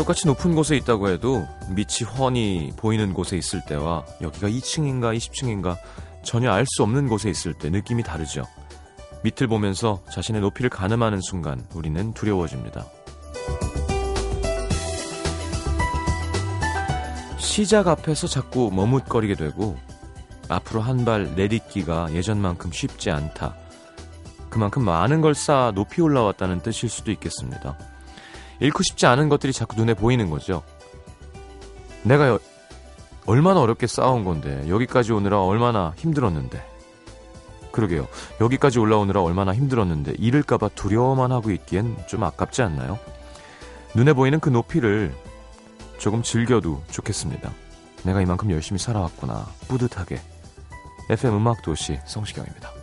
똑같이 높은 곳에 있다고 해도 밑이 훤히 보이는 곳에 있을 때와 여기가 2층인가 20층인가 전혀 알 수 없는 곳에 있을 때 느낌이 다르죠. 밑을 보면서 자신의 높이를 가늠하는 순간 우리는 두려워집니다. 시작 앞에서 자꾸 머뭇거리게 되고 앞으로 한 발 내딛기가 예전만큼 쉽지 않다. 그만큼 많은 걸 쌓아 높이 올라왔다는 뜻일 수도 있겠습니다. 잃고 싶지 않은 것들이 자꾸 눈에 보이는 거죠. 내가 여, 얼마나 어렵게 쌓아온 건데 여기까지 오느라 얼마나 힘들었는데 그러게요. 여기까지 올라오느라 얼마나 힘들었는데 잃을까봐 두려워만 하고 있기엔 좀 아깝지 않나요? 눈에 보이는 그 높이를 조금 즐겨도 좋겠습니다. 내가 이만큼 열심히 살아왔구나. 뿌듯하게. FM 음악도시 성시경입니다.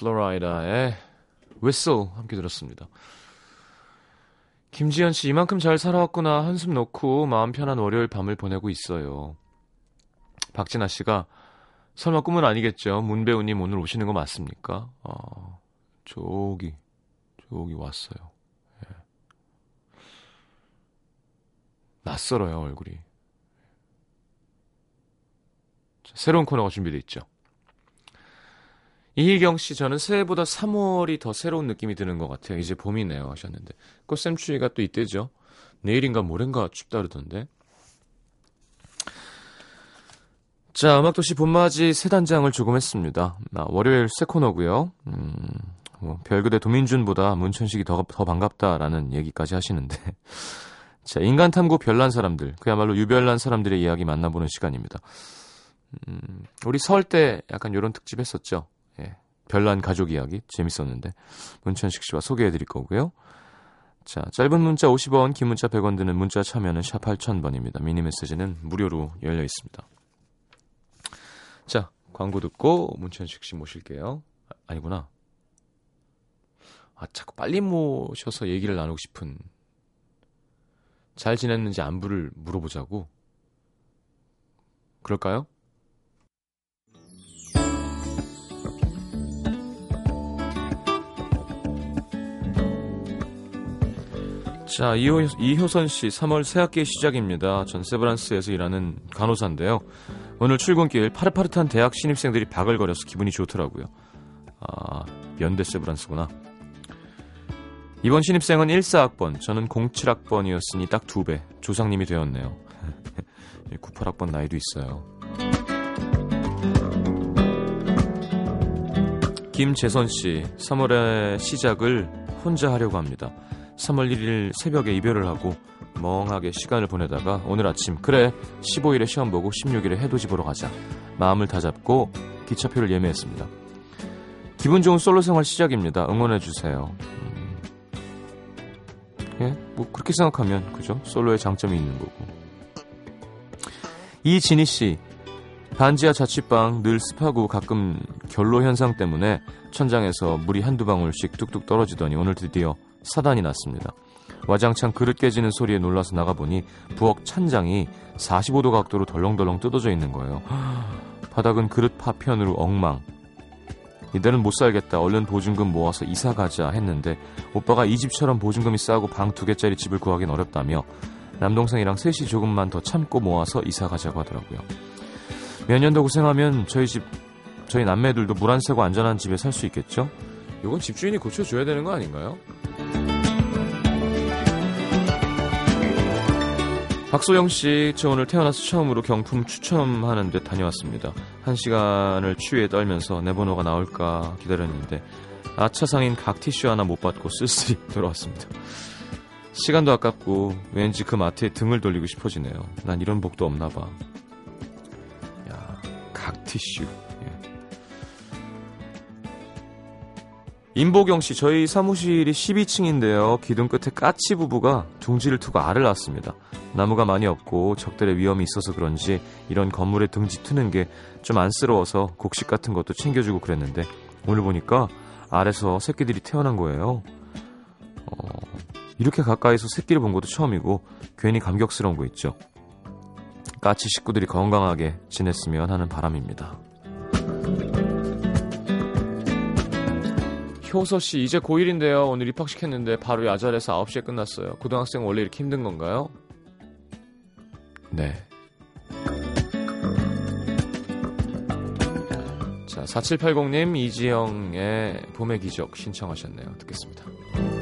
플로라이다의 Whistle 함께 들었습니다. 김지현 씨, 이만큼 잘 살아왔구나. 한숨 놓고 마음 편한 월요일 밤을 보내고 있어요. 박진아 씨가, 설마 꿈은 아니겠죠? 문 배우님 오늘 오시는 거 맞습니까? 어, 저기, 저기 왔어요. 예. 낯설어요, 얼굴이. 자, 새로운 코너가 준비되어 있죠. 이희경 씨, 저는 새해보다 3월이 더 새로운 느낌이 드는 것 같아요. 이제 봄이네요. 하셨는데. 꽃샘추위가 또 이때죠. 내일인가 모레인가 춥다 그러던데. 자, 음악도시 봄맞이 새 단장을 조금 했습니다. 아, 월요일 새 코너고요. 음, 뭐, 별그대 도민준보다 문천식이 더, 더 반갑다라는 얘기까지 하시는데. 자, 인간 탐구 별난 사람들. 그야말로 유별난 사람들의 이야기 만나보는 시간입니다. 음, 우리 설 때 약간 요런 특집 했었죠. 예, 별난 가족 이야기 재밌었는데 문천식 씨와 소개해 드릴 거고요. 자, 짧은 문자 50원, 긴 문자 100원 드는 문자 참여는 샵 8000번입니다. 미니 메시지는 무료로 열려 있습니다. 자, 광고 듣고 문천식 씨 모실게요. 아, 아니구나. 아, 자꾸 빨리 모셔서 얘기를 나누고 싶은 잘 지냈는지 안부를 물어보자고. 그럴까요? 자, 이호, 이효선 씨, 3월 새학기 시작입니다. 전 세브란스에서 일하는 간호사인데요. 오늘 출근길 파릇파릇한 대학 신입생들이 바글거려서 기분이 좋더라고요. 아, 연대 세브란스구나. 이번 신입생은 14학번, 저는 07학번이었으니 딱 두 배. 조상님이 되었네요. 98학번 나이도 있어요. 김재선 씨, 3월의 시작을 혼자 하려고 합니다. 3월 1일 새벽에 이별을 하고 멍하게 시간을 보내다가 오늘 아침 그래 15일에 시험 보고 16일에 해돋이 보러 가자 마음을 다잡고 기차표를 예매했습니다. 기분 좋은 솔로 생활 시작입니다. 응원해 주세요. 음. 예, 뭐 그렇게 생각하면 그죠? 솔로의 장점이 있는 거고. 이진희 씨 반지하 자취방 늘 습하고 가끔 결로 현상 때문에 천장에서 물이 한두 방울씩 뚝뚝 떨어지더니 오늘 드디어 사단이 났습니다. 와장창 그릇 깨지는 소리에 놀라서 나가보니 부엌 찬장이 45도 각도로 덜렁덜렁 뜯어져 있는 거예요. 바닥은 그릇 파편으로 엉망. 이대는 못 살겠다. 얼른 보증금 모아서 이사 가자 했는데 오빠가 이 집처럼 보증금이 싸고 방 두 개짜리 집을 구하긴 어렵다며 남동생이랑 셋이 조금만 더 참고 모아서 이사 가자고 하더라고요. 몇 년 더 고생하면 저희 집 저희 남매들도 물 안 새고 안전한 집에 살 수 있겠죠? 이건 집주인이 고쳐줘야 되는 거 아닌가요? 박소영 씨, 저 오늘 태어나서 처음으로 경품 추첨하는 데 다녀왔습니다. 한 시간을 추위에 떨면서 내 번호가 나올까 기다렸는데 아차상인 각 티슈 하나 못 받고 쓸쓸히 돌아왔습니다. 시간도 아깝고 왠지 그 마트에 등을 돌리고 싶어지네요. 난 이런 복도 없나 봐. 야, 티슈. 임보경 씨, 저희 사무실이 12층인데요. 기둥 끝에 까치 부부가 둥지를 트고 알을 낳습니다. 나무가 많이 없고 적들의 위험이 있어서 그런지 이런 건물에 둥지 트는 게 좀 안쓰러워서 곡식 같은 것도 챙겨주고 그랬는데 오늘 보니까 알에서 새끼들이 태어난 거예요. 어, 이렇게 가까이서 새끼를 본 것도 처음이고 괜히 감격스러운 거 있죠. 까치 식구들이 건강하게 지냈으면 하는 바람입니다. 효서 씨 이제 고1인데요. 오늘 입학시켰는데 바로 야자에서 9시에 끝났어요. 고등학생 원래 이렇게 힘든 건가요? 네. 자, 4780님 이지영의 봄의 기적 신청하셨네요. 듣겠습니다.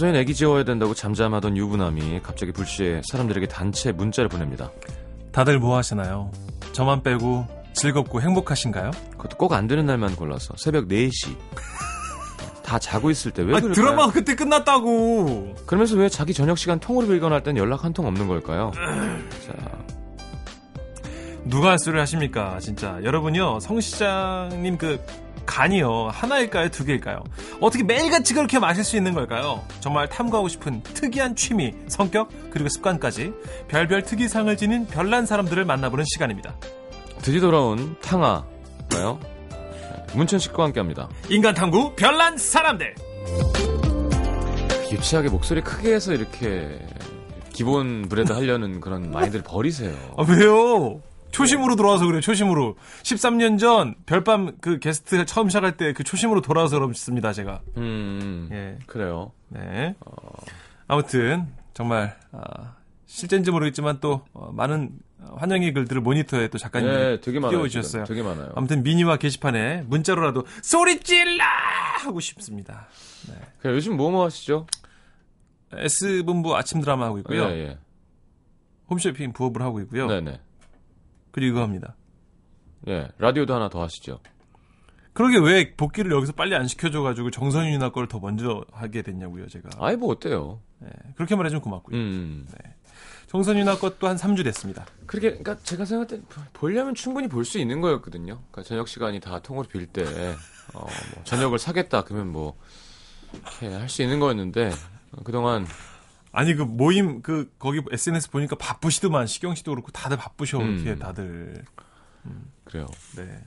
평소엔 애기 지워야 된다고 잠잠하던 유부남이 갑자기 불시에 사람들에게 단체 문자를 보냅니다. 다들 뭐 하시나요? 저만 빼고 즐겁고 행복하신가요? 그것도 꼭 안 되는 날만 골라서 새벽 4시. 다 자고 있을 때왜 아? 드라마가 그때 끝났다고. 그러면서 왜 자기 저녁 시간 통으로 빌거나 땐 연락 한 통 없는 걸까요? 자. 누가 수를 하십니까, 진짜. 여러분요, 성 시장님 그 간이요. 하나일까요? 두 개일까요? 어떻게 매일같이 그렇게 마실 수 있는 걸까요? 정말 탐구하고 싶은 특이한 취미 성격 그리고 습관까지 별별 특이상을 지닌 별난 사람들을 만나보는 시간입니다. 드디어 돌아온 탕아가요? 문천 씨과 함께합니다. 인간 탐구 별난 사람들! 유치하게 목소리 크게 해서 이렇게 기본 브레드 하려는 그런 마인드를 버리세요. 아, 왜요 초심으로 돌아와서 그래요, 초심으로. 13년 전 별밤 그 게스트 처음 시작할 때 그 초심으로 돌아와서 그렇습니다, 제가. 음, 예. 그래요. 네. 어... 아무튼, 정말, 아, 실제인지 모르겠지만 또, 어, 많은 환영의 글들을 모니터에 또 작가님이 네, 되게 많아요, 띄워주셨어요. 되게 많아요. 아무튼 미니와 게시판에 문자로라도 소리 찔러! 하고 싶습니다. 네. 그래, 요즘 뭐뭐 하시죠? S본부 아침 드라마 하고 있고요. 예, 예. 홈쇼핑 부업을 하고 있고요. 네네. 그리고 이거 합니다. 예, 라디오도 하나 더 하시죠. 그러게 왜 복귀를 여기서 빨리 안 시켜줘가지고 정선윤 누나 걸 더 먼저 하게 됐냐고요, 제가. 아이, 뭐 어때요? 네, 그렇게 말해주면 고맙고요. 음. 네. 정선윤 누나 것도 한 3주 됐습니다. 그렇게, 그러니까 제가 생각할 때 보려면 충분히 볼 수 있는 거였거든요. 그러니까 저녁 시간이 다 통으로 빌 때, 어, 뭐 저녁을 사겠다, 그러면 뭐, 이렇게 할 수 있는 거였는데, 그동안 아니 그 모임 그 거기 SNS 보니까 바쁘시더만 시경 씨도 그렇고 다들 바쁘셔 음. 이렇게 다들 음. 그래요. 네.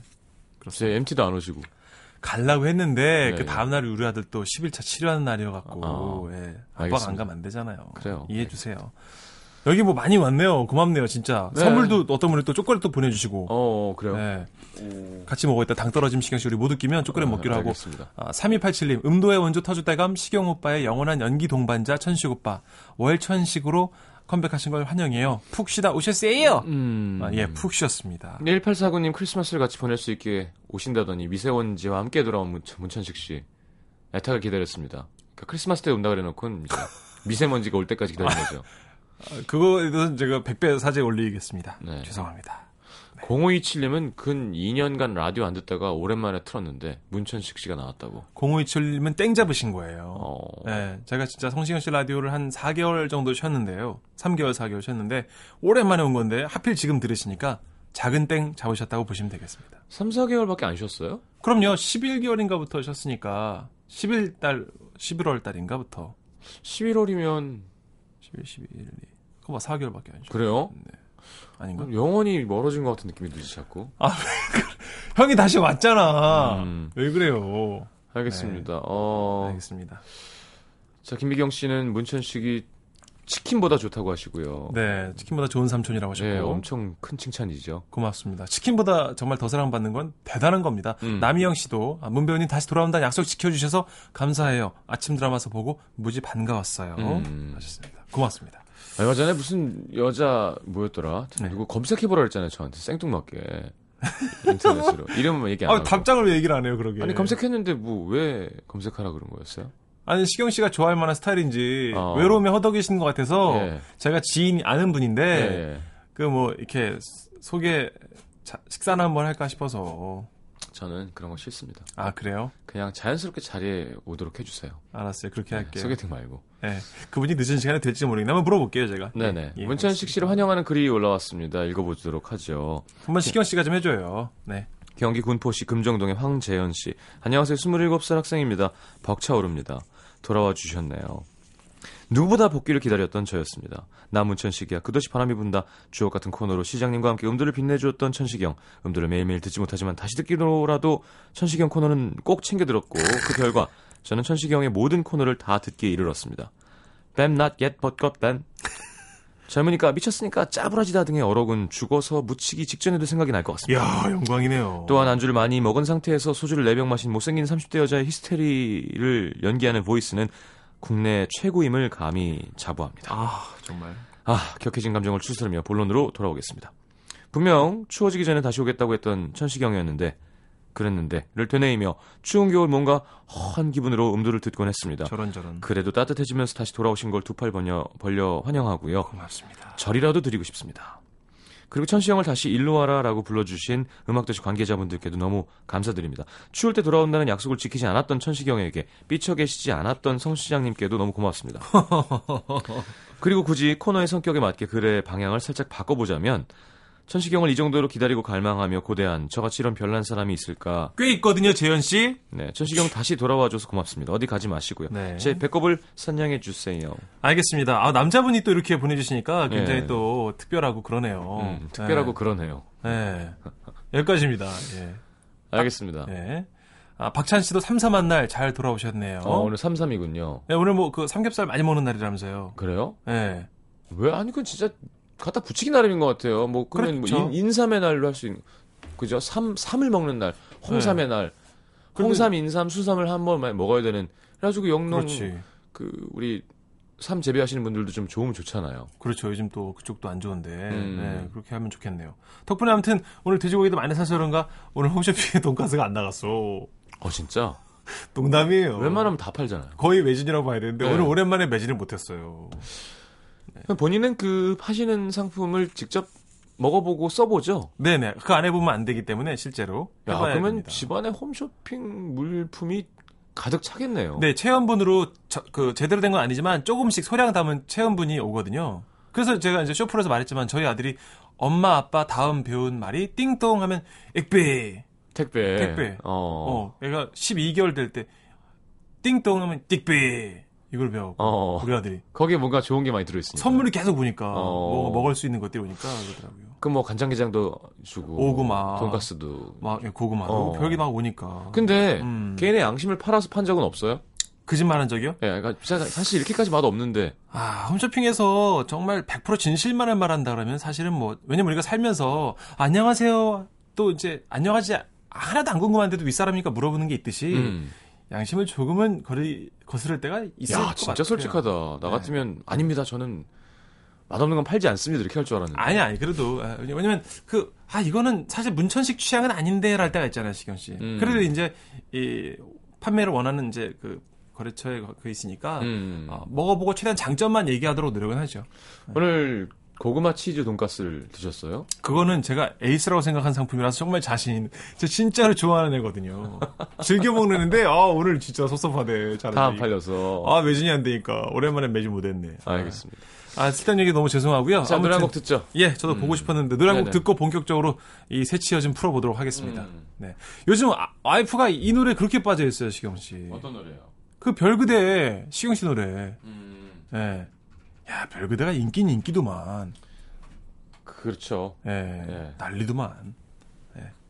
그렇습니다. MT도 안 오시고 갈라고 했는데 네, 그 다음 날 우리 아들 또 10일차 치료하는 날이어 갖고 아, 예. 아빠가 안 가면 안 되잖아요. 그래요. 이해해 주세요. 여기 뭐 많이 왔네요. 고맙네요, 진짜. 네. 선물도 어떤 분이 또 초콜릿도 보내주시고. 어, 그래요. 네. 같이 먹어있다 당 떨어짐 씨 우리 모두 끼면 초콜릿 아, 먹기로 하고. 아, 3287님 음도의 원조 터줏대감 시경 오빠의 영원한 연기 동반자 천식 오빠 월천식으로 컴백하신 걸 환영해요. 푹 쉬다 오셨어요. 음... 아, 예, 푹 쉬었습니다. 1849님 크리스마스를 같이 보낼 수 있게 오신다더니 미세먼지와 함께 돌아온 문천, 문천식 씨 애타게 기다렸습니다. 그러니까 크리스마스 때 온다 그래놓고는 미세먼지가 올 때까지 기다린 거죠. 아, 그거에 대해서는 제가 100배 사죄 올리겠습니다. 네. 죄송합니다. 네. 0527님은 근 2년간 라디오 안 듣다가 오랜만에 틀었는데 문천식 씨가 나왔다고. 0527님은 땡 잡으신 거예요. 어... 네, 제가 진짜 성시경 씨 라디오를 한 4개월 정도 쉬었는데요. 3개월, 4개월 쉬었는데 오랜만에 온 건데 하필 지금 들으시니까 작은 땡 잡으셨다고 보시면 되겠습니다. 3, 4개월밖에 안 쉬었어요? 그럼요. 11개월인가부터 쉬었으니까 11달, 11월 달인가부터. 11월이면 11, 12, 1, 2. 그거 봐, 4개월밖에 안 쉬었 그래요? 네. 아닌가? 영원히 멀어진 것 같은 느낌이 들지 자꾸. 아, 형이 다시 왔잖아. 음. 왜 그래요? 알겠습니다. 네. 어... 알겠습니다. 자, 김미경 씨는 문천식이 치킨보다 좋다고 하시고요. 네, 치킨보다 좋은 삼촌이라고 하셨고. 네, 엄청 큰 칭찬이죠. 고맙습니다. 치킨보다 정말 더 사랑받는 건 대단한 겁니다. 음. 남희영 씨도 아, 문 배우님 다시 돌아온다는 약속 지켜주셔서 감사해요. 아침 드라마서 보고 무지 반가웠어요. 음. 하셨습니다. 고맙습니다. 얼마 전에 무슨 여자 뭐였더라? 네. 누구 검색해보라 그랬잖아요. 저한테 생뚱맞게 인터넷으로 이름은 얘기 안 아, 하고. 답장을 왜 얘기를 안 해요, 그러게. 아니 검색했는데 뭐 왜 검색하라 그런 거였어요? 아니, 시경 씨가 좋아할 만한 스타일인지 어. 외로움에 허덕이시는 것 같아서 예. 제가 지인이 아는 분인데 예. 그뭐 이렇게 소개 자- 식사나 한번 할까 싶어서 저는 그런 거 싫습니다. 아 그래요? 그냥 자연스럽게 자리에 오도록 해주세요. 알았어요. 그렇게 할게요. 소개팅 말고. 네. 그분이 늦은 시간에 될지 모르겠는데 한번 물어볼게요, 제가. 네네. 예, 문천식 씨를 환영하는 글이 올라왔습니다. 읽어보도록 하죠. 한번 시경 씨가 좀 해줘요. 네. 경기 군포시 금정동의 황재현 씨. 안녕하세요. 27살 학생입니다. 벅차오릅니다. 돌아와 주셨네요. 누구보다 복귀를 기다렸던 저였습니다. 나 문천식이야. 끝없이 바람이 분다. 주옥 같은 코너로 시장님과 함께 음도를 빛내주었던 천식형. 음도를 매일매일 듣지 못하지만 다시 듣기로라도 천식형 코너는 꼭 챙겨 들었고 그 결과 저는 천식형의 모든 코너를 다 듣기에 이르렀습니다. 뱀 not yet but got 뱀. 젊으니까 미쳤으니까 짜부라지다 등의 어록은 죽어서 묻히기 직전에도 생각이 날 것 같습니다. 이야, 영광이네요. 또한 안주를 많이 먹은 상태에서 소주를 4병 마신 못생긴 30대 여자의 히스테리를 연기하는 보이스는 국내 최고임을 감히 자부합니다. 아, 정말. 아, 격해진 감정을 추스르며 본론으로 돌아오겠습니다. 분명 추워지기 전에 다시 오겠다고 했던 천시경이었는데 그랬는데를 되뇌이며 추운 겨울 뭔가 허한 기분으로 음도를 듣곤 했습니다. 저런 저런. 그래도 따뜻해지면서 다시 돌아오신 걸 두 팔 벌려, 벌려 환영하고요. 고맙습니다. 절이라도 드리고 싶습니다. 그리고 천시 형을 다시 일로 와라라고 불러주신 음악도시 관계자분들께도 너무 감사드립니다. 추울 때 돌아온다는 약속을 지키지 않았던 천시 형에게 삐쳐 계시지 않았던 성 시장님께도 너무 고맙습니다. 그리고 굳이 코너의 성격에 맞게 글의 방향을 살짝 바꿔보자면 천시경을 이 정도로 기다리고 갈망하며 고대한 저같이 이런 별난 사람이 있을까? 꽤 있거든요, 재현 씨. 네, 천시경 다시 돌아와줘서 고맙습니다. 어디 가지 마시고요. 네. 제 배꼽을 선양해 주세요. 알겠습니다. 아, 남자분이 또 이렇게 보내주시니까 굉장히 예. 또 특별하고 그러네요. 음, 특별하고 그러네요. 네. 네. 여기까지입니다. 예. 알겠습니다. 네. 아, 박찬 씨도 3, 3한 날 잘 돌아오셨네요. 어, 오늘 3-3이군요. 네, 오늘 뭐 그 삼겹살 많이 먹는 날이라면서요. 그래요? 네. 왜? 아니, 그건 진짜 갖다 붙이기 나름인 것 같아요. 뭐, 그러면 그렇죠. 뭐 인, 인삼의 날로 할 수 있는, 그죠? 삼, 삼을 먹는 날, 홍삼의 날, 근데- 홍삼, 인삼, 수삼을 한 번만 먹어야 되는, 그래가지고 영농, 그렇지. 그, 우리, 삼 재배하시는 분들도 좀 좋으면 좋잖아요. 그렇죠. 요즘 또 그쪽도 안 좋은데. 음. 네, 그렇게 하면 좋겠네요. 덕분에 아무튼 오늘 돼지고기도 많이 사서 그런가 오늘 홈쇼핑에 돈가스가 안 나갔어. 어, 진짜? 농담이에요. 웬만하면 다 팔잖아요. 거의 매진이라고 봐야 되는데 네. 오늘 오랜만에 매진을 못했어요. 본인은 그 파시는 상품을 직접 먹어보고 써보죠? 네네. 그 안에 보면 안 되기 때문에 실제로 야, 그러면 됩니다. 집안에 홈쇼핑 물품이 가득 차겠네요. 네, 체험분으로 저- 그 제대로 된 건 아니지만 조금씩 소량 담은 체험분이 오거든요. 그래서 제가 이제 쇼프에서 말했지만 저희 아들이 엄마 아빠 다음 배운 말이 띵동 하면 액배. 택배. 택배. 어. 어, 얘가 12개월 될 때 띵동 하면 띡배 이걸 배워. 어. 우리 아들이 거기에 뭔가 좋은 게 많이 들어있으니까. 선물이 계속 오니까 어. 뭐 먹을 수 있는 것들이 오니까 그러더라고요. 그럼 뭐 간장게장도 주고. 오구마. 돈가스도. 막 예, 고구마도 어. 별게 막 오니까. 근데 음. 개인의 양심을 팔아서 판 적은 없어요? 거짓말한 적이요? 예, 그러니까 사실 이렇게까지 맛 없는데. 아, 홈쇼핑에서 정말 100% 진실만을 말한다 그러면 사실은 뭐, 왜냐면 우리가 살면서, 안녕하세요. 또 이제, 안녕하지, 하나도 안 궁금한데도 윗사람이니까 물어보는 게 있듯이, 음. 양심을 조금은 거리, 거스를 때가 있을 야, 것 진짜 같아요. 솔직하다. 나 네. 같으면 아닙니다. 저는 맛없는 건 팔지 않습니다. 이렇게 할 줄 알았는데. 아니, 아니, 그래도, 아, 왜냐면, 그, 아, 이거는 사실 문천식 취향은 아닌데, 랄 때가 있잖아요, 시경 씨. 음. 그래도 이제, 이, 판매를 원하는 이제 그, 거래처에 그 있으니까, 음. 어, 먹어보고 최대한 장점만 얘기하도록 노력은 하죠. 오늘 고구마 치즈 돈가스를 드셨어요? 그거는 제가 에이스라고 생각한 상품이라서 정말 자신, 저 진짜로 좋아하는 애거든요. 즐겨 먹는데, 아, 오늘 진짜 섭섭하네. 잘하네. 다안 팔려서. 아, 매진이 안 되니까. 오랜만에 매진 못했네. 알겠습니다. 아, 쓸데없는 얘기 너무 죄송하고요. 자, 노래 한 곡 듣죠. 예, 저도 보고 싶었는데, 노래 한 곡. 듣고 본격적으로 이 새치어 좀 풀어보도록 하겠습니다. 음. 네. 요즘 아, 와이프가 이 노래 그렇게 빠져있어요, 시경 씨. 어떤 노래요? 그 별그대, 시경 씨 노래. 음, 예. 야, 별그대가 인기는 인기도만. 그렇죠. 예. 예. 난리도만.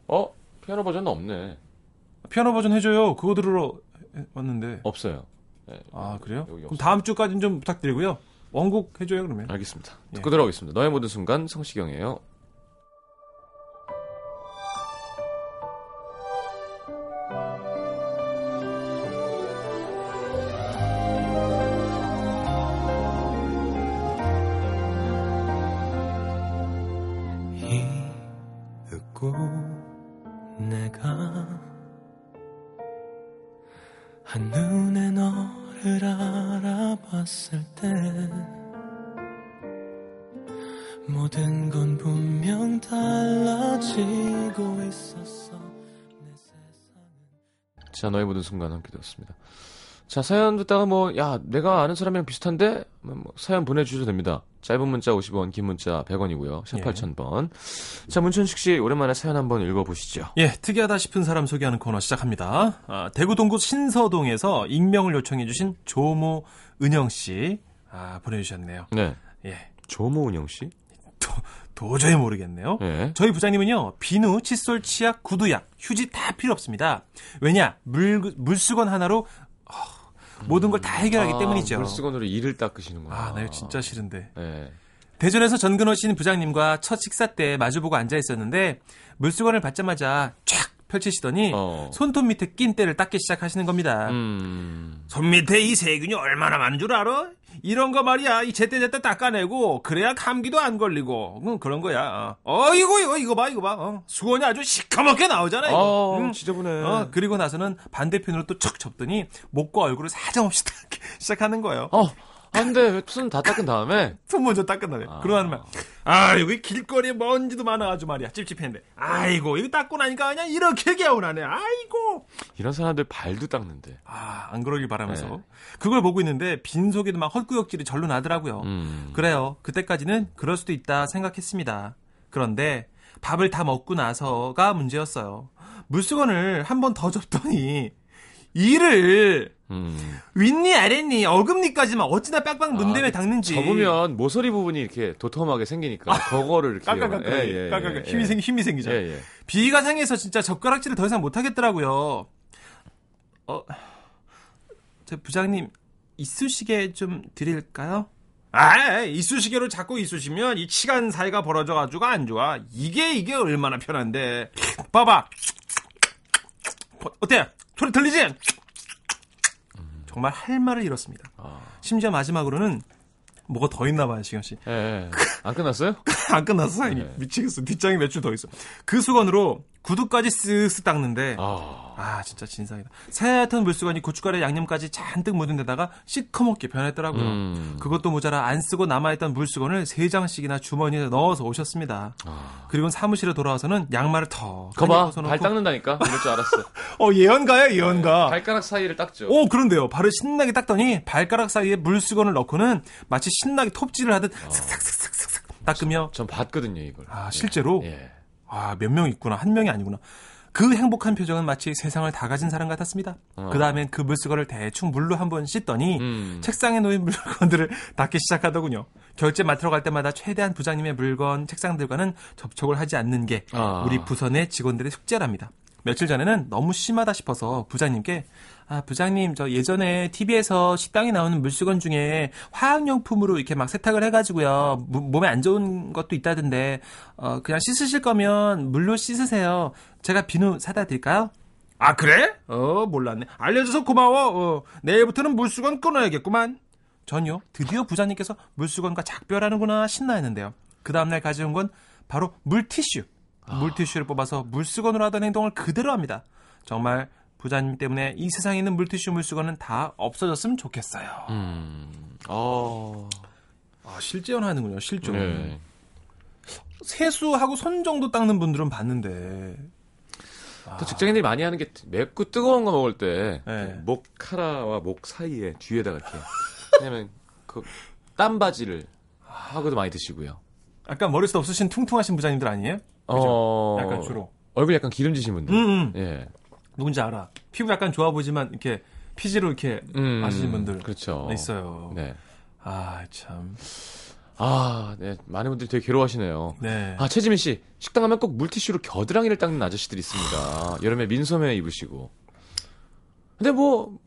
어? 피아노 버전은 없네. 피아노 버전 해줘요. 그거 들으러 왔는데. 없어요. 아, 그래요? 그럼 없어요. 다음 주까지는 좀 부탁드리고요. 원곡 해줘요 그러면. 알겠습니다. 예. 듣고 들어오겠습니다. 너의 모든 순간 성시경이에요. 자, 너의 모든 순간 함께 들었습니다. 자, 사연 듣다가 뭐, 야, 내가 아는 사람이랑 비슷한데? 뭐, 뭐, 사연 보내주셔도 됩니다. 짧은 문자 50원, 긴 문자 100원이고요. 샵 예. 8000번. 자, 문천식 씨, 오랜만에 사연 한번 읽어보시죠. 예, 특이하다 싶은 사람 소개하는 코너 시작합니다. 아, 대구 동구 신서동에서 익명을 요청해주신 조모 은영 씨 아, 보내주셨네요. 네. 예, 조모 은영 씨? 도, 도저히 모르겠네요. 예. 저희 부장님은요 비누, 칫솔, 치약, 구두약, 휴지 다 필요 없습니다. 왜냐 물 물수건 하나로 어, 모든 걸 다 해결하기 아, 때문이죠. 물수건으로 이를 닦으시는구나. 아, 나 이거 진짜 싫은데. 예. 대전에서 전근호 씨는 부장님과 첫 식사 때 마주보고 앉아 있었는데 물수건을 받자마자 쫙 펼치시더니 어. 손톱 밑에 낀 때를 닦기 시작하시는 겁니다. 음. 손 밑에 이 세균이 얼마나 많은 줄 알아? 이런 거 말이야. 이 제때제때 닦아내고 그래야 감기도 안 걸리고 응, 그런 거야. 어, 이거 이거 이거 봐 이거 봐. 어, 수건이 아주 시커멓게 나오잖아 이거. 아, 응. 지저분해. 어, 그리고 나서는 반대편으로 또 척 접더니 목과 얼굴을 사정없이 닦기 시작하는 거예요. 어, 안 돼. 손 다 닦은 다음에. 손 먼저 닦은 다음에. 아. 그러고 나면 아 여기 길거리에 먼지도 많아가지고 말이야 찝찝했는데 아이고 이거 닦고 나니까 그냥 이렇게 개운하네 아이고 이런 사람들 발도 닦는데. 아안 그러길 바라면서 네. 그걸 보고 있는데 빈속에도 막 헛구역질이 절로 나더라고요 음. 그래요 그때까지는 그럴 수도 있다 생각했습니다 그런데 밥을 다 먹고 나서가 문제였어요 물수건을 한 번 더 접더니 이를 음. 윗니 아랫니 어금니까지만 어찌나 빡빡 문대며 아, 닦는지 접으면 모서리 부분이 이렇게 도톰하게 생기니까 그거를 이렇게 깍깍깍깍 예, 예, 깍깍깍 예, 힘이 예. 생 힘이 생기죠. 예, 예. 비위가 상해서 진짜 젓가락질을 더 이상 못 하겠더라고요. 어, 저 부장님 이쑤시개 좀 드릴까요? 아, 이쑤시개로 자꾸 이쑤시면 이 치간 사이가 벌어져가지고 안 좋아. 이게 이게 얼마나 편한데. 봐봐. 어, 어때? 소리 들리지? 정말 할 말을 잃었습니다. 아. 심지어 마지막으로는 뭐가 더 있나 봐요, 시경 씨. 예, 예. 안 끝났어요? 안 끝났어. 네. 미치겠어. 뒷장이 몇 줄 더 있어. 그 수건으로 구두까지 쓱쓱 닦는데, 아. 아, 진짜 진상이다. 새하얀 물수건이 고춧가루 양념까지 잔뜩 묻은 데다가 시커멓게 변했더라고요. 음. 그것도 모자라 안 쓰고 남아있던 물수건을 세 장씩이나 주머니에 넣어서 오셨습니다. 아. 그리고 사무실에 돌아와서는 양말을 더 거봐. 발 닦는다니까. 이럴 줄 알았어. 어, 예언가야, 예언가. 발가락 사이를 닦죠. 오, 그런데요. 발을 신나게 닦더니 발가락 사이에 물수건을 넣고는 마치 신나게 톱질을 하듯 슥싹슥싹슥싹 닦으며 전 봤거든요, 이걸. 아, 실제로? 예. 아, 몇 명 있구나. 한 명이 아니구나. 그 행복한 표정은 마치 세상을 다 가진 사람 같았습니다. 어. 그 다음엔 그 물수건을 대충 물로 한번 씻더니 음. 책상에 놓인 물건들을 닦기 시작하더군요. 결제 맡으러 갈 때마다 최대한 부장님의 물건, 책상들과는 접촉을 하지 않는 게 아. 우리 부서 내 직원들의 숙제랍니다. 며칠 전에는 너무 심하다 싶어서 부장님께 아 부장님 저 예전에 TV에서 식당에 나오는 물수건 중에 화학용품으로 이렇게 막 세탁을 해가지고요 무- 몸에 안 좋은 것도 있다던데 어 그냥 씻으실 거면 물로 씻으세요. 제가 비누 사다 드릴까요? 아 그래? 어 몰랐네. 알려줘서 고마워. 어, 내일부터는 물수건 끊어야겠구만. 전요 드디어 부장님께서 물수건과 작별하는구나 신나 했는데요. 그 다음날 가져온 건 바로 물티슈. 물티슈를 뽑아서 물수건으로 하던 행동을 그대로 합니다. 정말 부장님 때문에 이 세상에 있는 물티슈 물수건은 다 없어졌으면 좋겠어요. 음. 어. 아, 실제연 하는군요. 실종. 네. 세수하고 손 정도 닦는 분들은 봤는데. 또 직장인들이 많이 하는 게 맵고 뜨거운 거 먹을 때 네. 목 카라와 목 사이에 뒤에다가 이렇게 왜냐면 그 땀바지를 하고도 많이 드시고요. 약간 머리숱 없으신 퉁퉁하신 부장님들 아니에요? 어. 약간 주로. 얼굴 약간 기름지신 분들. 음, 음. 예. 누군지 알아. 피부 약간 좋아 보지만 이렇게 피지로 이렇게 음, 마시는 분들 그렇죠. 있어요. 네. 아, 참. 아, 네. 많은 분들이 되게 괴로워하시네요. 네. 아, 최지민 씨. 식당 가면 꼭 물티슈로 겨드랑이를 닦는 아저씨들이 있습니다. 여름에 민소매 입으시고. 근데 뭐,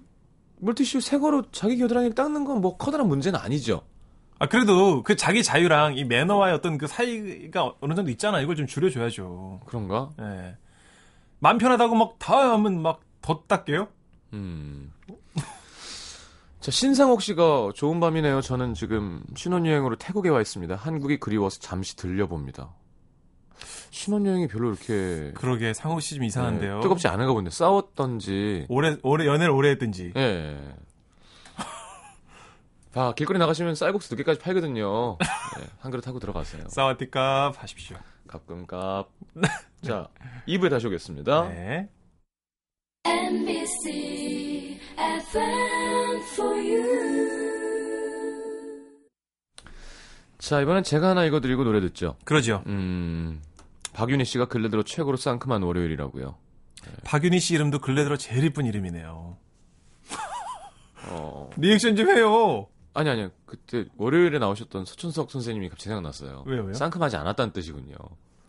물티슈 새 거로 자기 겨드랑이를 닦는 건 뭐 커다란 문제는 아니죠. 아, 그래도 그 자기 자유랑 이 매너와의 어떤 그 사이가 어느 정도 있잖아. 이걸 좀 줄여줘야죠. 그런가? 예. 마음 편하다고 막다 하면 막더 닦게요? 음. 자, 신상옥 씨가 좋은 밤이네요. 저는 지금 신혼여행으로 태국에 와 있습니다. 한국이 그리워서 잠시 들려봅니다. 신혼여행이 별로 이렇게 그러게 상호 씨 좀 이상한데요. 네, 뜨겁지 않은가 본데 싸웠던지 오래 오래 연애를 오래 했든지. 예. 아, 길거리 나가시면 쌀국수 두 개까지 팔거든요. 네, 한 그릇 하고 들어가세요. 싸워띠까 하십시오. 가끔값. 자, 2부에 다시 오겠습니다. 네. NBC FM for you. 자, 이번엔 제가 하나 읽어드리고 노래 듣죠. 그러죠. 음, 박윤희 씨가 근래 들어 최고로 상큼한 월요일이라고요. 박윤희 씨 이름도 근래 들어 제일 이쁜 이름이네요. 어, 리액션 좀 해요. 아니, 아니요. 그때 월요일에 나오셨던 서춘석 선생님이 갑자기 생각났어요. 왜요, 왜요? 상큼하지 않았다는 뜻이군요.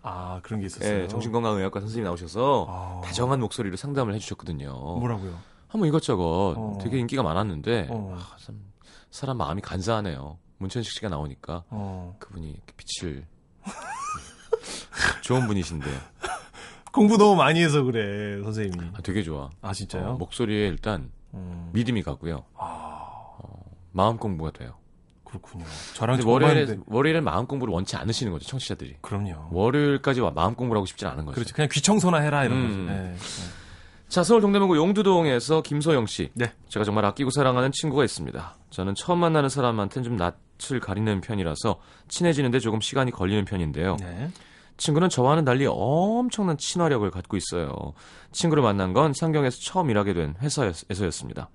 아 그런 게 있었어요. 예, 정신건강의학과 선생님이 나오셔서 아. 다정한 목소리로 상담을 해주셨거든요. 뭐라고요? 한번 이것저것 어. 되게 인기가 많았는데 어. 아, 참 사람 마음이 간사하네요. 문천식 씨가 나오니까 어. 그분이 빛을 좋은 분이신데 공부 너무 많이 해서 그래 선생님이. 아, 되게 좋아. 아 진짜요? 어, 목소리에 일단 음. 믿음이 가고요. 아 마음 공부가 돼요. 그렇군요. 저랑 월요일에 월요일엔 마음 공부를 원치 않으시는 거죠, 청취자들이. 그럼요. 월요일까지 와 마음 공부를 하고 싶진 않은 거죠. 그렇죠. 그냥 귀청소나 해라 이런 음. 거죠. 네. 자, 서울 동대문구 용두동에서 김소영 씨. 네. 제가 정말 아끼고 사랑하는 친구가 있습니다. 저는 처음 만나는 사람한테는 좀 낯을 가리는 편이라서 친해지는데 조금 시간이 걸리는 편인데요. 네. 친구는 저와는 달리 엄청난 친화력을 갖고 있어요. 친구를 만난 건 상경에서 처음 일하게 된 회사에서였습니다.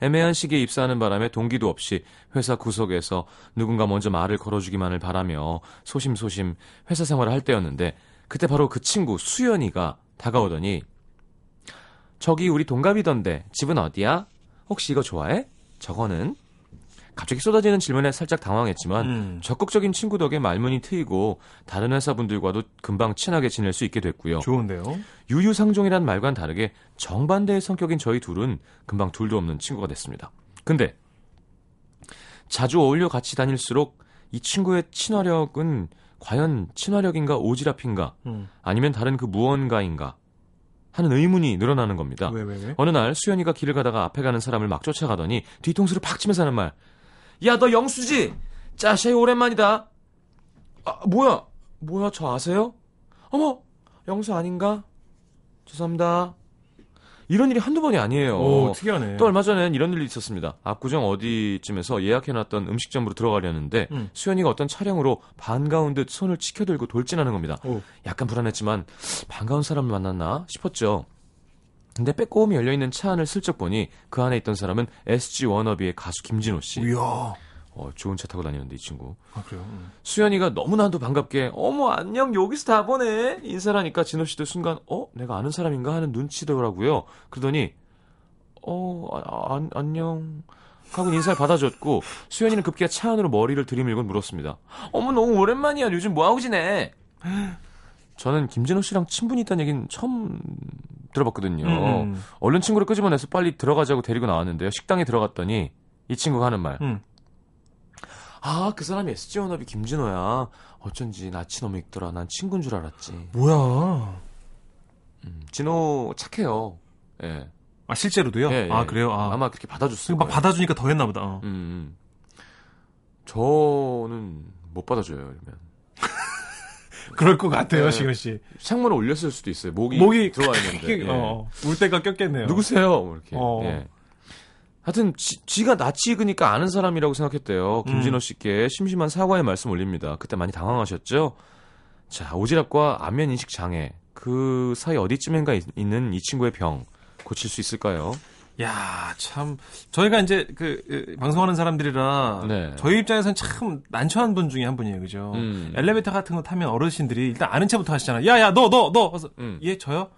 애매한 시기에 입사하는 바람에 동기도 없이 회사 구석에서 누군가 먼저 말을 걸어주기만을 바라며 소심소심 회사 생활을 할 때였는데 그때 바로 그 친구 수연이가 다가오더니 저기 우리 동갑이던데 집은 어디야? 혹시 이거 좋아해? 저거는? 갑자기 쏟아지는 질문에 살짝 당황했지만 음. 적극적인 친구 덕에 말문이 트이고 다른 회사 분들과도 금방 친하게 지낼 수 있게 됐고요. 좋은데요. 유유상종이란 말과는 다르게 정반대의 성격인 저희 둘은 금방 둘도 없는 친구가 됐습니다. 근데 자주 어울려 같이 다닐수록 이 친구의 친화력은 과연 친화력인가 오지랖인가 음. 아니면 다른 그 무언가인가 하는 의문이 늘어나는 겁니다. 왜 왜 왜? 어느 날 수연이가 길을 가다가 앞에 가는 사람을 막 쫓아가더니 뒤통수를 팍 치면서 하는 말. 야, 너 영수지? 짜샤이 오랜만이다. 아, 뭐야? 뭐야, 저 아세요? 어머, 영수 아닌가? 죄송합니다. 이런 일이 한두 번이 아니에요. 오 특이하네. 또 얼마 전엔 이런 일이 있었습니다. 압구정 어디쯤에서 예약해놨던 음식점으로 들어가려는데 음. 수연이가 어떤 차량으로 반가운 듯 손을 치켜들고 돌진하는 겁니다. 오. 약간 불안했지만 반가운 사람을 만났나 싶었죠. 근데 빼꼼히 열려있는 차 안을 슬쩍 보니 그 안에 있던 사람은 SG 워너비의 가수 김진호 씨. 이야. 어, 좋은 차 타고 다니는데 이 친구. 아 그래요. 음. 수연이가 너무나도 반갑게 어머 안녕 여기서 다 보네 인사를 하니까 진호 씨도 순간 어 내가 아는 사람인가 하는 눈치더라고요. 그러더니 어 아, 안, 안녕 하고 인사를 받아줬고 수연이는 급기야 차 안으로 머리를 들이밀고 물었습니다. 어머 너무 오랜만이야 요즘 뭐하고 지내? 저는 김진호 씨랑 친분이 있다는 얘기는 처음 들어봤거든요. 음. 얼른 친구를 끄집어내서 빨리 들어가자고 데리고 나왔는데요. 식당에 들어갔더니 이 친구가 하는 말. 음. 아, 그 사람이 SG 워너비 김진호야. 어쩐지 낯이 너무 익더라. 난 친구인 줄 알았지. 뭐야? 음, 진호 착해요. 예. 아 실제로도요? 예, 예. 아 그래요? 아. 아마 그렇게 받아줬을 막 거예요. 받아주니까 더 했나 보다. 어. 음, 음. 저는 못 받아줘요, 이러면. 그럴 것 같아요, 네. 시근 씨. 창문을 올렸을 수도 있어요. 목이, 목이 들어와 있는데. 예. 어, 울 때가 꼈겠네요. 누구세요? 뭐 이렇게. 어. 예. 하여튼 지, 가 낯이 익으니까 아는 사람이라고 생각했대요. 음. 김진호 씨께 심심한 사과의 말씀 올립니다. 그때 많이 당황하셨죠? 자, 오지랖과 안면 인식 장애 그 사이 어디쯤인가 있, 있는 이 친구의 병 고칠 수 있을까요? 야, 참 저희가 이제 그 에, 방송하는 사람들이라 네. 저희 입장에서는 참 난처한 분 중에 한 분이에요, 그죠? 음. 엘리베이터 같은 거 타면 어르신들이 일단 아는 체부터 하시잖아요. 야, 야, 너, 너, 너. 그래서 음. 예, 저요?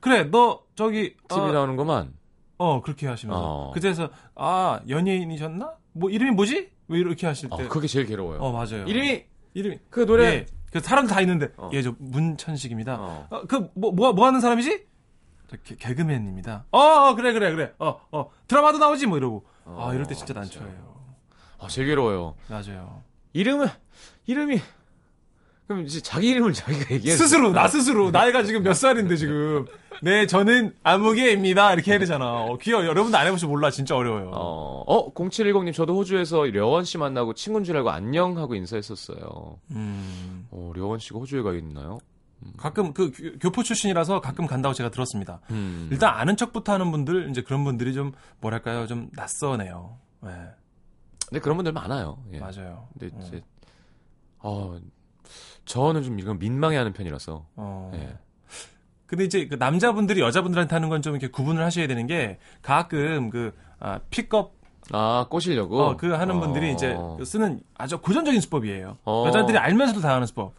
그래, 너 저기 TV 어, 나오는 것만 어 그렇게 하시면서 어. 그래서 아 연예인이셨나? 뭐 이름이 뭐지? 뭐 이렇게 하실 때. 어, 그게 제일 괴로워요. 어 맞아요. 이름이 이름이 그 노래 예. 그 사람들 다 있는데 어. 예저 문천식입니다. 어. 어, 그뭐 뭐 뭐 하는 사람이지? 저 개, 개그맨입니다. 어, 어 그래 그래 그래. 어 어 드라마도 나오지 뭐 이러고. 어, 아 이럴 때 진짜. 난처해요. 아, 제일 괴로워요. 맞아요. 이름은 이름이 그럼 이제 자기 이름을 자기가 얘기해. 스스로 나 스스로 나이가 지금 몇 살인데 지금 네 저는 아무개입니다 이렇게 해야 되잖아. 어, 귀여워. 여러분도 안 해보시면 몰라 진짜 어려워요. 어, 어, 0710님, 저도 호주에서 려원 씨 만나고 친구인 줄 알고 안녕 하고 인사했었어요. 음, 어, 려원 씨가 호주에 가 있나요? 가끔 그 교- 교포 출신이라서 가끔 간다고 제가 들었습니다. 음. 일단 아는 척부터 하는 분들 이제 그런 분들이 좀 뭐랄까요 좀 낯서네요. 네, 근데 그런 분들 많아요. 예. 맞아요. 근데 음. 이제, 어, 저는 좀 이건 민망해 하는 편이라서. 어. 예. 근데 이제 그 남자분들이 여자분들한테 하는 건 좀 이렇게 구분을 하셔야 되는 게 가끔 그 아, 픽업 아, 꼬시려고? 어, 그 하는 분들이 어. 이제 쓰는 아주 고전적인 수법이에요. 어. 여자들이 알면서도 당하는 수법.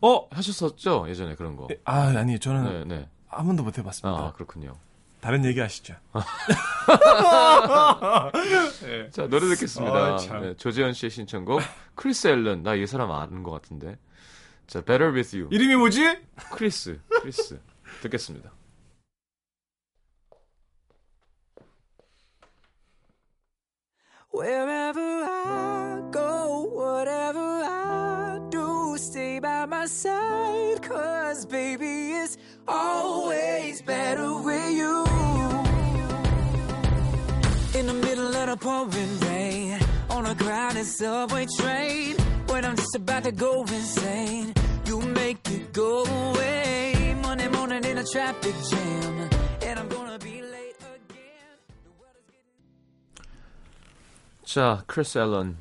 어, 하셨었죠? 예전에 그런 거. 아 아니 저는 네, 네. 한 번도 못 해봤습니다. 아, 그렇군요. 다른 얘기 하시죠. 자, 노래 듣겠습니다. 아, 참. 네, 조재현 씨의 신청곡, 크리스 앨런. 나 이 사람 아는 것 같은데. 자, Better With You. 이름이 뭐지? 크리스, 크리스. 듣겠습니다. Wherever I go, whatever I do, stay by my side. Cause baby, it's always better with you. In the middle of the pouring rain, on a crowded subway train, when I'm just about to go insane, you make it go away. Monday morning in a traffic jam, 자, 크리스 앨런.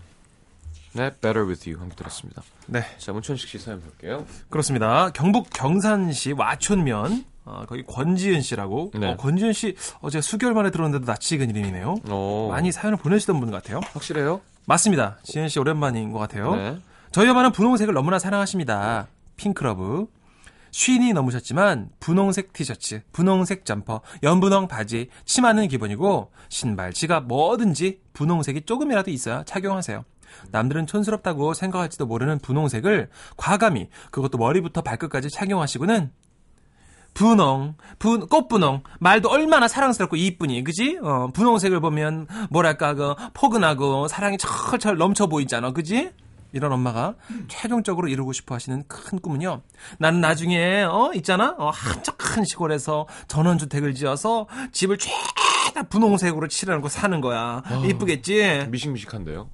네, Better With You 함께 들었습니다. 네, 자, 문천식 씨 사연 볼게요. 그렇습니다. 경북 경산시 와촌면 어, 거기 권지은 씨라고. 네. 어, 권지은 씨 어제 수개월 만에 들었는데도 낯이 익은 이름이네요. 오, 많이 사연을 보내시던 분 같아요. 확실해요? 맞습니다. 지은 씨 오랜만인 것 같아요. 네. 저희 엄마는 분홍색을 너무나 사랑하십니다. 핑크 love. 쉰이 넘으셨지만 분홍색 티셔츠, 분홍색 점퍼, 연분홍 바지, 치마는 기본이고 신발, 지갑 뭐든지 분홍색이 조금이라도 있어야 착용하세요. 남들은 촌스럽다고 생각할지도 모르는 분홍색을 과감히 그것도 머리부터 발끝까지 착용하시고는 분홍, 분, 꽃분홍. 말도 얼마나 사랑스럽고 이쁘니, 그지? 어, 분홍색을 보면, 뭐랄까, 그, 포근하고, 사랑이 철철 넘쳐 보이잖아, 그지? 이런 엄마가 최종적으로 이루고 싶어 하시는 큰 꿈은요. 나는 나중에, 어, 있잖아? 어, 한적한 시골에서 전원 주택을 지어서 집을 죄다 분홍색으로 칠해놓고 사는 거야. 이쁘겠지? 미식미식한데요?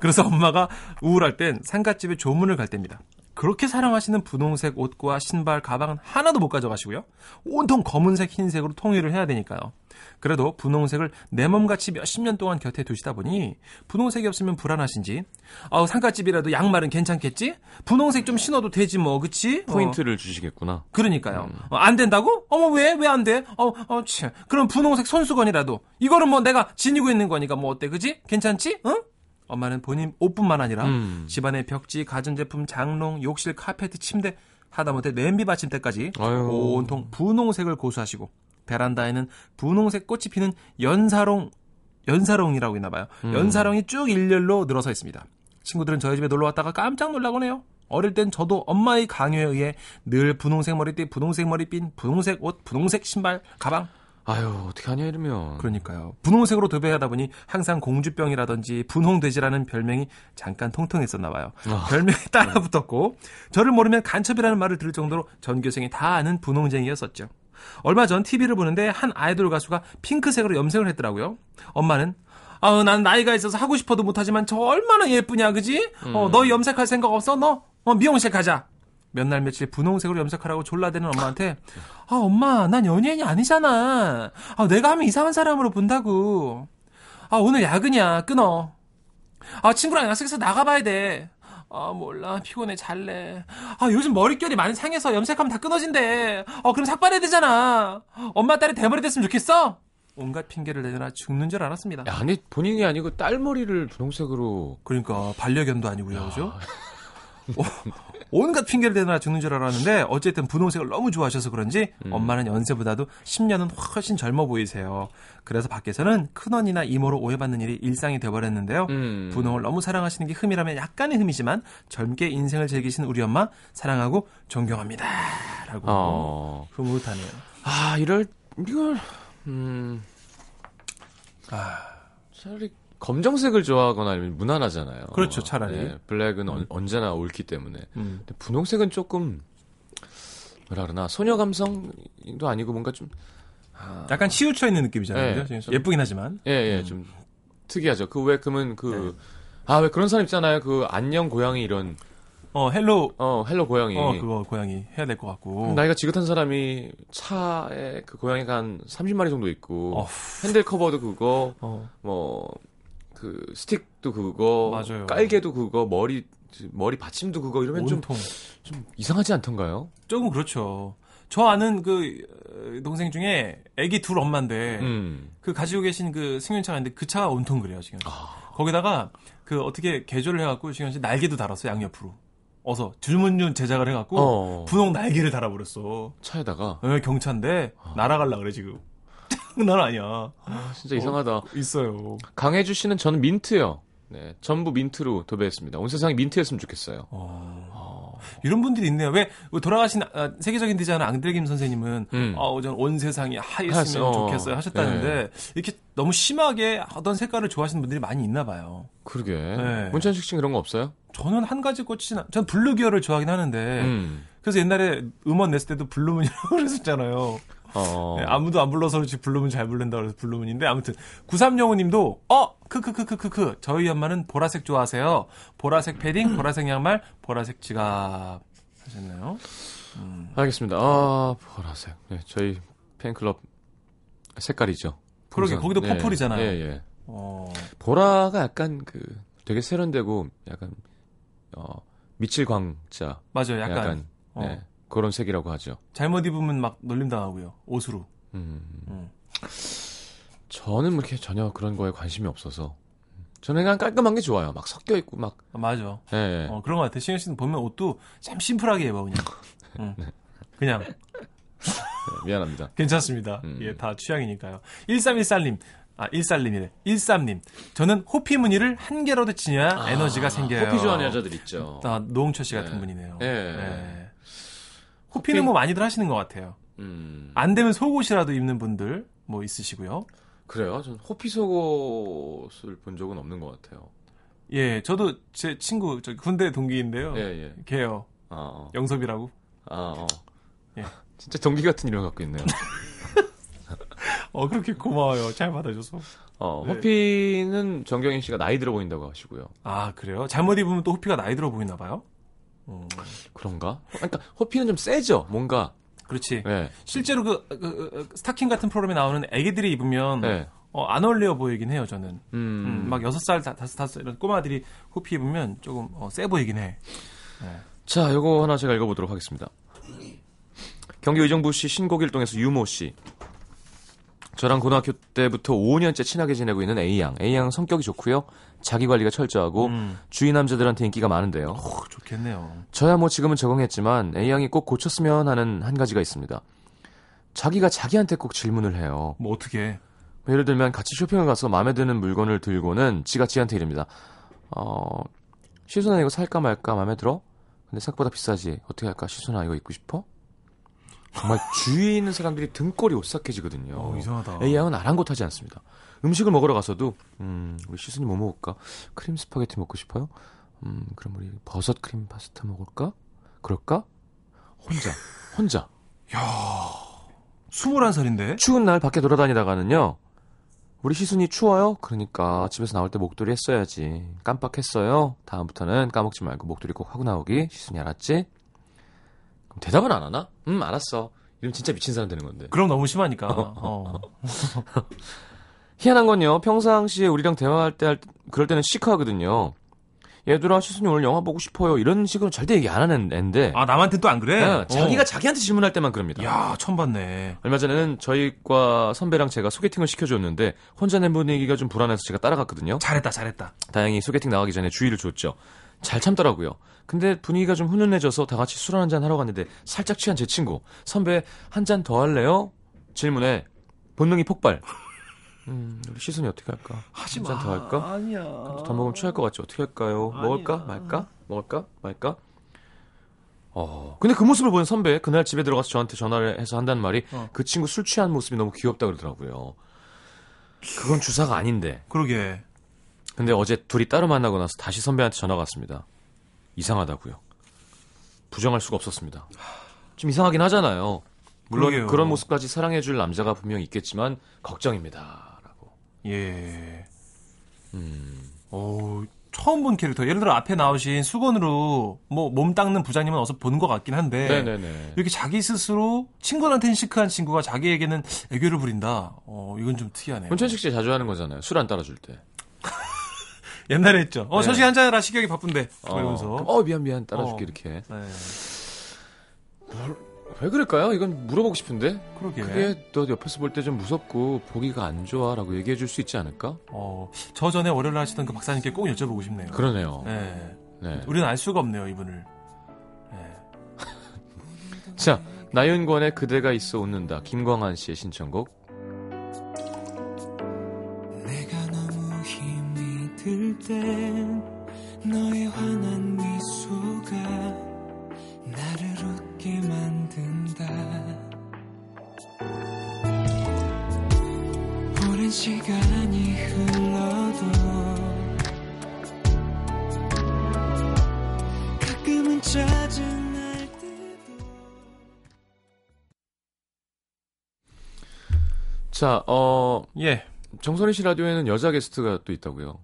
그래서 엄마가 우울할 땐 상갓집에 조문을 갈 때입니다. 그렇게 사랑하시는 분홍색 옷과 신발, 가방은 하나도 못 가져가시고요. 온통 검은색, 흰색으로 통일을 해야 되니까요. 그래도 분홍색을 내 몸같이 몇십 년 동안 곁에 두시다 보니 분홍색이 없으면 불안하신지 아우 상갓집이라도 양말은 괜찮겠지? 분홍색 좀 신어도 되지 뭐 그치? 어. 포인트를 주시겠구나. 그러니까요. 어, 안 된다고? 어머 왜? 왜 안 돼? 어, 어, 치. 그럼 분홍색 손수건이라도. 이거는 뭐 내가 지니고 있는 거니까 뭐 어때? 그지? 괜찮지? 응? 엄마는 본인 옷뿐만 아니라 음. 집안의 벽지, 가전제품, 장롱, 욕실, 카페트, 침대, 하다못해 냄비 받침대까지 아유. 온통 분홍색을 고수하시고 베란다에는 분홍색 꽃이 피는 연사롱 연사롱이라고 있나 봐요. 음. 연사롱이 쭉 일렬로 늘어서 있습니다. 친구들은 저희 집에 놀러 왔다가 깜짝 놀라곤 해요. 어릴 땐 저도 엄마의 강요에 의해 늘 분홍색 머리띠, 분홍색 머리핀, 분홍색 옷, 분홍색 신발, 가방. 아유, 어떻게 하냐, 이러면. 그러니까요. 분홍색으로 도배하다 보니 항상 공주병이라든지 분홍돼지라는 별명이 잠깐 통통했었나 봐요. 아. 별명이 따라 붙었고 저를 모르면 간첩이라는 말을 들을 정도로 전교생이 다 아는 분홍쟁이였었죠. 얼마 전 TV를 보는데 한 아이돌 가수가 핑크색으로 염색을 했더라고요. 엄마는 아우 난 나이가 있어서 하고 싶어도 못하지만 저 얼마나 예쁘냐 그지? 어, 너 염색할 생각 없어? 너 어, 미용실 가자. 몇 날 며칠 분홍색으로 염색하라고 졸라대는 엄마한테 아 엄마 난 연예인이 아니잖아. 아 내가 하면 이상한 사람으로 본다고. 아 오늘 야근이야 끊어. 아 친구랑 약속해서 나가봐야 돼. 아 몰라 피곤해 잘래. 아 요즘 머릿결이 많이 상해서 염색하면 다 끊어진대. 어 그럼 삭발해야 되잖아. 엄마 딸이 대머리 됐으면 좋겠어. 온갖 핑계를 내느라 죽는 줄 알았습니다. 야, 아니, 본인이 아니고 딸 머리를 분홍색으로. 그러니까 반려견도 아니고요, 그죠? 어, 온갖 핑계를 대느라 죽는 줄 알았는데 어쨌든 분홍색을 너무 좋아하셔서 그런지 엄마는 연세보다도 10년은 훨씬 젊어 보이세요. 그래서 밖에서는 큰언니나 이모로 오해받는 일이 일상이 돼버렸는데요. 음. 분홍을 너무 사랑하시는 게 흠이라면 약간의 흠이지만 젊게 인생을 즐기시는 우리 엄마 사랑하고 존경합니다. 라고 어. 흐뭇하네요. 아, 이럴, 이걸, 음. 아, 차라리 검정색을 좋아하거나 아니면 무난하잖아요. 그렇죠, 차라리. 네, 블랙은 언- 언제나 옳기 때문에. 음. 근데 분홍색은 조금 뭐라 그러나 소녀 감성도 아니고 뭔가 좀 약간 치우쳐 있는 느낌이잖아요. 네? 좀- 예쁘긴 하지만. 예, 예, 음. 좀 특이하죠. 그 왜 그러면 네. 그 아, 왜 그런 사람 있잖아요. 그 안녕 고양이 이런 어, hello 어, hello 고양이. 어, 그거 고양이 해야 될 것 같고. 나이가 지긋한 사람이 차에 그 고양이가 한 30마리 정도 있고 어후. 핸들 커버도 그거 어. 뭐 그 스틱도 그거 맞아요. 깔개도 그거 머리 머리 받침도 그거 이러면 좀. 좀 이상하지 않던가요? 조금 그렇죠. 저 아는 그 어, 동생 중에 애기 둘 엄마인데 음. 그 가지고 계신 그 승용차가 있는데 그 차가 온통 그래요 지금. 아. 거기다가 그 어떻게 개조를 해갖고 지금 날개도 달았어 양옆으로. 어서 줄문륜 제작을 해갖고 어. 분홍 날개를 달아버렸어. 차에다가 어, 경차인데 날아갈라 그래 지금. 장난 아니야. 아, 진짜 이상하다. 있어요. 강혜주 씨는 저는 민트요. 네, 전부 민트로 도배했습니다. 온 세상이 민트였으면 좋겠어요. 어. 이런 분들이 있네요. 왜 돌아가신 아, 세계적인 디자이너 앙드레김 선생님은 음. 어, 전 온 세상이 하얬으면 하얬어. 좋겠어요 하셨다는데 네. 이렇게 너무 심하게 어떤 색깔을 좋아하시는 분들이 많이 있나 봐요. 그러게. 네. 문천식 씨 그런 거 없어요? 저는 한 가지 꽂히진 않... 전 blue 계열을 좋아하긴 하는데 음. 그래서 옛날에 음원 냈을 때도 Blue Moon이라고 그랬었잖아요. 어. 네, 아무도 안 불러서 그렇지 Blue Moon 잘 부른다 그래서 Blue Moon인데 아무튼 93영호님도 어 크크크크크크 저희 엄마는 보라색 좋아하세요. 보라색 패딩, 보라색 양말, 보라색 지갑 하셨나요? 알겠습니다. 아, 보라색. 네, 저희 팬클럽 색깔이죠. 그러게. 거기도 purple이잖아요. 예, 예. 어, 보라가 약간 그 되게 세련되고 약간 어 미칠 광자 맞아요. 약간, 약간, 어, 네, 그런 색이라고 하죠. 잘못 입으면 막 놀림 당하고요. 옷으로. 음. 음. 저는 뭐 이렇게 전혀 그런 거에 관심이 없어서 저는 그냥 깔끔한 게 좋아요. 막 섞여 있고 막 아, 맞아. 예, 예. 어, 그런 것 같아. 신현 씨는 보면 옷도 참 심플하게 입어 그냥. 응. 그냥 네, 미안합니다. 괜찮습니다. 음. 예, 다 취향이니까요. 1314님. 아, 13님이래. 13님. 저는 호피 무늬를 한 개라도 치냐 에너지가 생겨요. 아, 호피 좋아하는 여자들 있죠. 아, 노홍철 씨 같은 네. 분이네요. 예. 예. 호피는 뭐 많이들 하시는 것 같아요. 음. 안 되면 속옷이라도 입는 분들 뭐 있으시고요. 그래요? 전 호피 속옷을 본 적은 없는 것 같아요. 예, 저도 제 친구 저 군대 동기인데요. 예, 예. 걔요. 아, 어. 영섭이라고. 아, 어. 예. 진짜 동기 같은 이름 갖고 있네요. 어, 그렇게 고마워요. 잘 받아줘서. 어, 네. 호피는 정경인 씨가 나이 들어 보인다고 하시고요. 아, 그래요? 잘못 입으면 또 호피가 나이 들어 보이나 봐요? 어, 그런가? 그러니까 호피는 좀 세죠. 뭔가. 그렇지. 네. 실제로 그, 그, 그, 스타킹 같은 프로그램에 나오는 애기들이 입으면 네. 어, 안 어울려 보이긴 해요, 저는. 음. 음, 막 여섯 살, 다- 다섯, 다섯 살 이런 꼬마들이 호피 입으면 조금 어, 세 보이긴 해. 자, 요거 하나 제가 읽어보도록 하겠습니다. 경기 의정부 시 신곡일동에서 유모 씨. 저랑 고등학교 때부터 5년째 친하게 지내고 있는 A양. A양은 성격이 좋고요. 자기 관리가 철저하고 음. 주위 남자들한테 인기가 많은데요. 어, 좋겠네요. 저야 뭐 지금은 적응했지만 A양이 꼭 고쳤으면 하는 한 가지가 있습니다. 자기가 자기한테 꼭 질문을 해요. 뭐 어떻게? 예를 들면 같이 쇼핑을 가서 마음에 드는 물건을 들고는 지가 지한테 이릅니다. 어, 시순아 이거 살까 말까 마음에 들어? 근데 생각보다 비싸지. 어떻게 할까? 시순아 이거 입고 싶어? 정말 주위에 있는 사람들이 등골이 오싹해지거든요. 어, 이상하다. A양은 아랑곳하지 않습니다. 음식을 먹으러 가서도 음, 우리 시순이 뭐 먹을까? 크림 스파게티 먹고 싶어요? 음, 그럼 우리 버섯 크림 파스타 먹을까? 그럴까? 혼자, 혼자. 21살인데? 추운 날 밖에 돌아다니다가는요. 우리 시순이 추워요? 그러니까 집에서 나올 때 목도리 했어야지. 깜빡했어요. 다음부터는 까먹지 말고 목도리 꼭 하고 나오기. 시순이 알았지? 그럼 대답은 안 하나? 음, 알았어. 이러면 진짜 미친 사람 되는 건데. 그럼 너무 심하니까. 어. 희한한 건요. 평상시에 우리랑 대화할 때, 할, 그럴 때는 시크하거든요. 얘들아, 시순이 오늘 영화 보고 싶어요. 이런 식으로 절대 얘기 안 하는 애인데. 아, 남한테 또 안 그래? 네, 자기가 어. 자기한테 질문할 때만 그럽니다. 야, 처음 봤네. 얼마 전에는 저희과 선배랑 제가 소개팅을 시켜줬는데 혼자 낸 분위기가 좀 불안해서 제가 따라갔거든요. 잘했다, 잘했다. 다행히 소개팅 나가기 전에 주의를 줬죠. 잘 참더라고요. 근데 분위기가 좀 훈훈해져서 다 같이 술 한 잔 하러 갔는데 살짝 취한 제 친구 선배 한 잔 더 할래요? 질문에 본능이 폭발. 음, 우리 시순이 어떻게 할까? 한잔더 할까? 아니야. 더 먹으면 취할 것 같지? 어떻게 할까요? 먹을까? 말까? 먹을까? 말까? 어. 근데 그 모습을 보는 선배 그날 집에 들어가서 저한테 전화를 해서 한다는 말이 어. 그 친구 술 취한 모습이 너무 귀엽다 그러더라고요. 그건 주사가 아닌데. 그러게. 근데 어제 둘이 따로 만나고 나서 다시 선배한테 전화가 왔습니다. 이상하다고요. 부정할 수가 없었습니다. 좀 이상하긴 하잖아요. 물론 그러게요. 그런 모습까지 사랑해줄 남자가 분명 있겠지만 걱정입니다. 라고. 예. 음, 오, 처음 본 캐릭터. 예를 들어 앞에 나오신 수건으로 뭐 몸 닦는 부장님은 어서 본 것 같긴 한데 네네네. 이렇게 자기 스스로 친구한테는 시크한 친구가 자기에게는 애교를 부린다. 어, 이건 좀 특이하네요. 권천식 씨 자주 하는 거잖아요. 술 안 따라줄 때. 옛날에 했죠. 어, 네. 천식 한잔 해라 식욕이 바쁜데. 뭐 어, 이러면서. 어 미안 미안 따라줄게 어. 이렇게. 네. 왜 그럴까요? 이건 물어보고 싶은데. 그러게. 그게 너 옆에서 볼 때 좀 무섭고 보기가 안 좋아라고 얘기해 줄 수 있지 않을까? 어, 저 전에 월요일 하시던 그 박사님께 꼭 여쭤보고 싶네요. 그러네요. 네. 네. 우리는 알 수가 없네요, 이분을. 네. 자, 나윤권의 그대가 있어 웃는다. 김광한 씨의 신청곡. 땐 너의 환한 미소가 나를 웃게 만든다 오랜 시간이 흘러도 가끔은 짜증 날 때도 자, 어, 예. 정선희 씨 라디오에는 여자 게스트가 또 있다고요.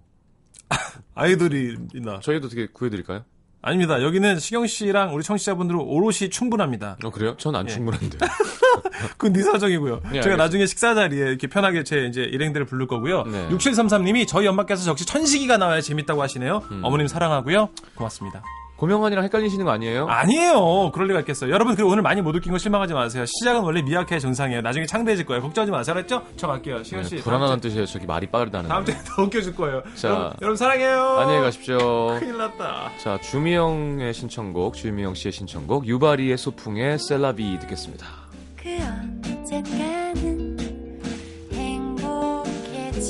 아이돌이 있나? 저희도 어떻게 구해드릴까요? 아닙니다. 여기는 시경 씨랑 우리 청취자분들은 오롯이 충분합니다. 어, 그래요? 전안 예. 충분한데. 그건 네 사정이고요. 네, 제가. 나중에 식사 자리에 이렇게 편하게 제 이제 일행들을 부를 거고요. 네. 6733님이 저희 엄마께서 역시 천식이가 나와야 재밌다고 하시네요. 음. 어머님 사랑하고요. 고맙습니다. 고명환이랑 헷갈리시는 거 아니에요? 아니에요. 그럴 리가 있겠어요. 여러분 그리고 오늘 많이 못 웃긴 거 실망하지 마세요. 시작은 원래 미약해 정상이에요. 나중에 창대해질 거예요. 걱정하지 마세요. 알았죠? 저 갈게요. 시경 씨. 네, 불안하다는 뜻이에요. 저기 말이 빠르다는. 다음 주에 더 웃겨줄 거예요. 자. 여러분, 여러분 사랑해요. 안녕히 가십시오. 큰일 났다. 자, 주미영의 신청곡, 주미영 씨의 신청곡, 유바리의 소풍의 셀라비 듣겠습니다. 그 언젠가는 행복해질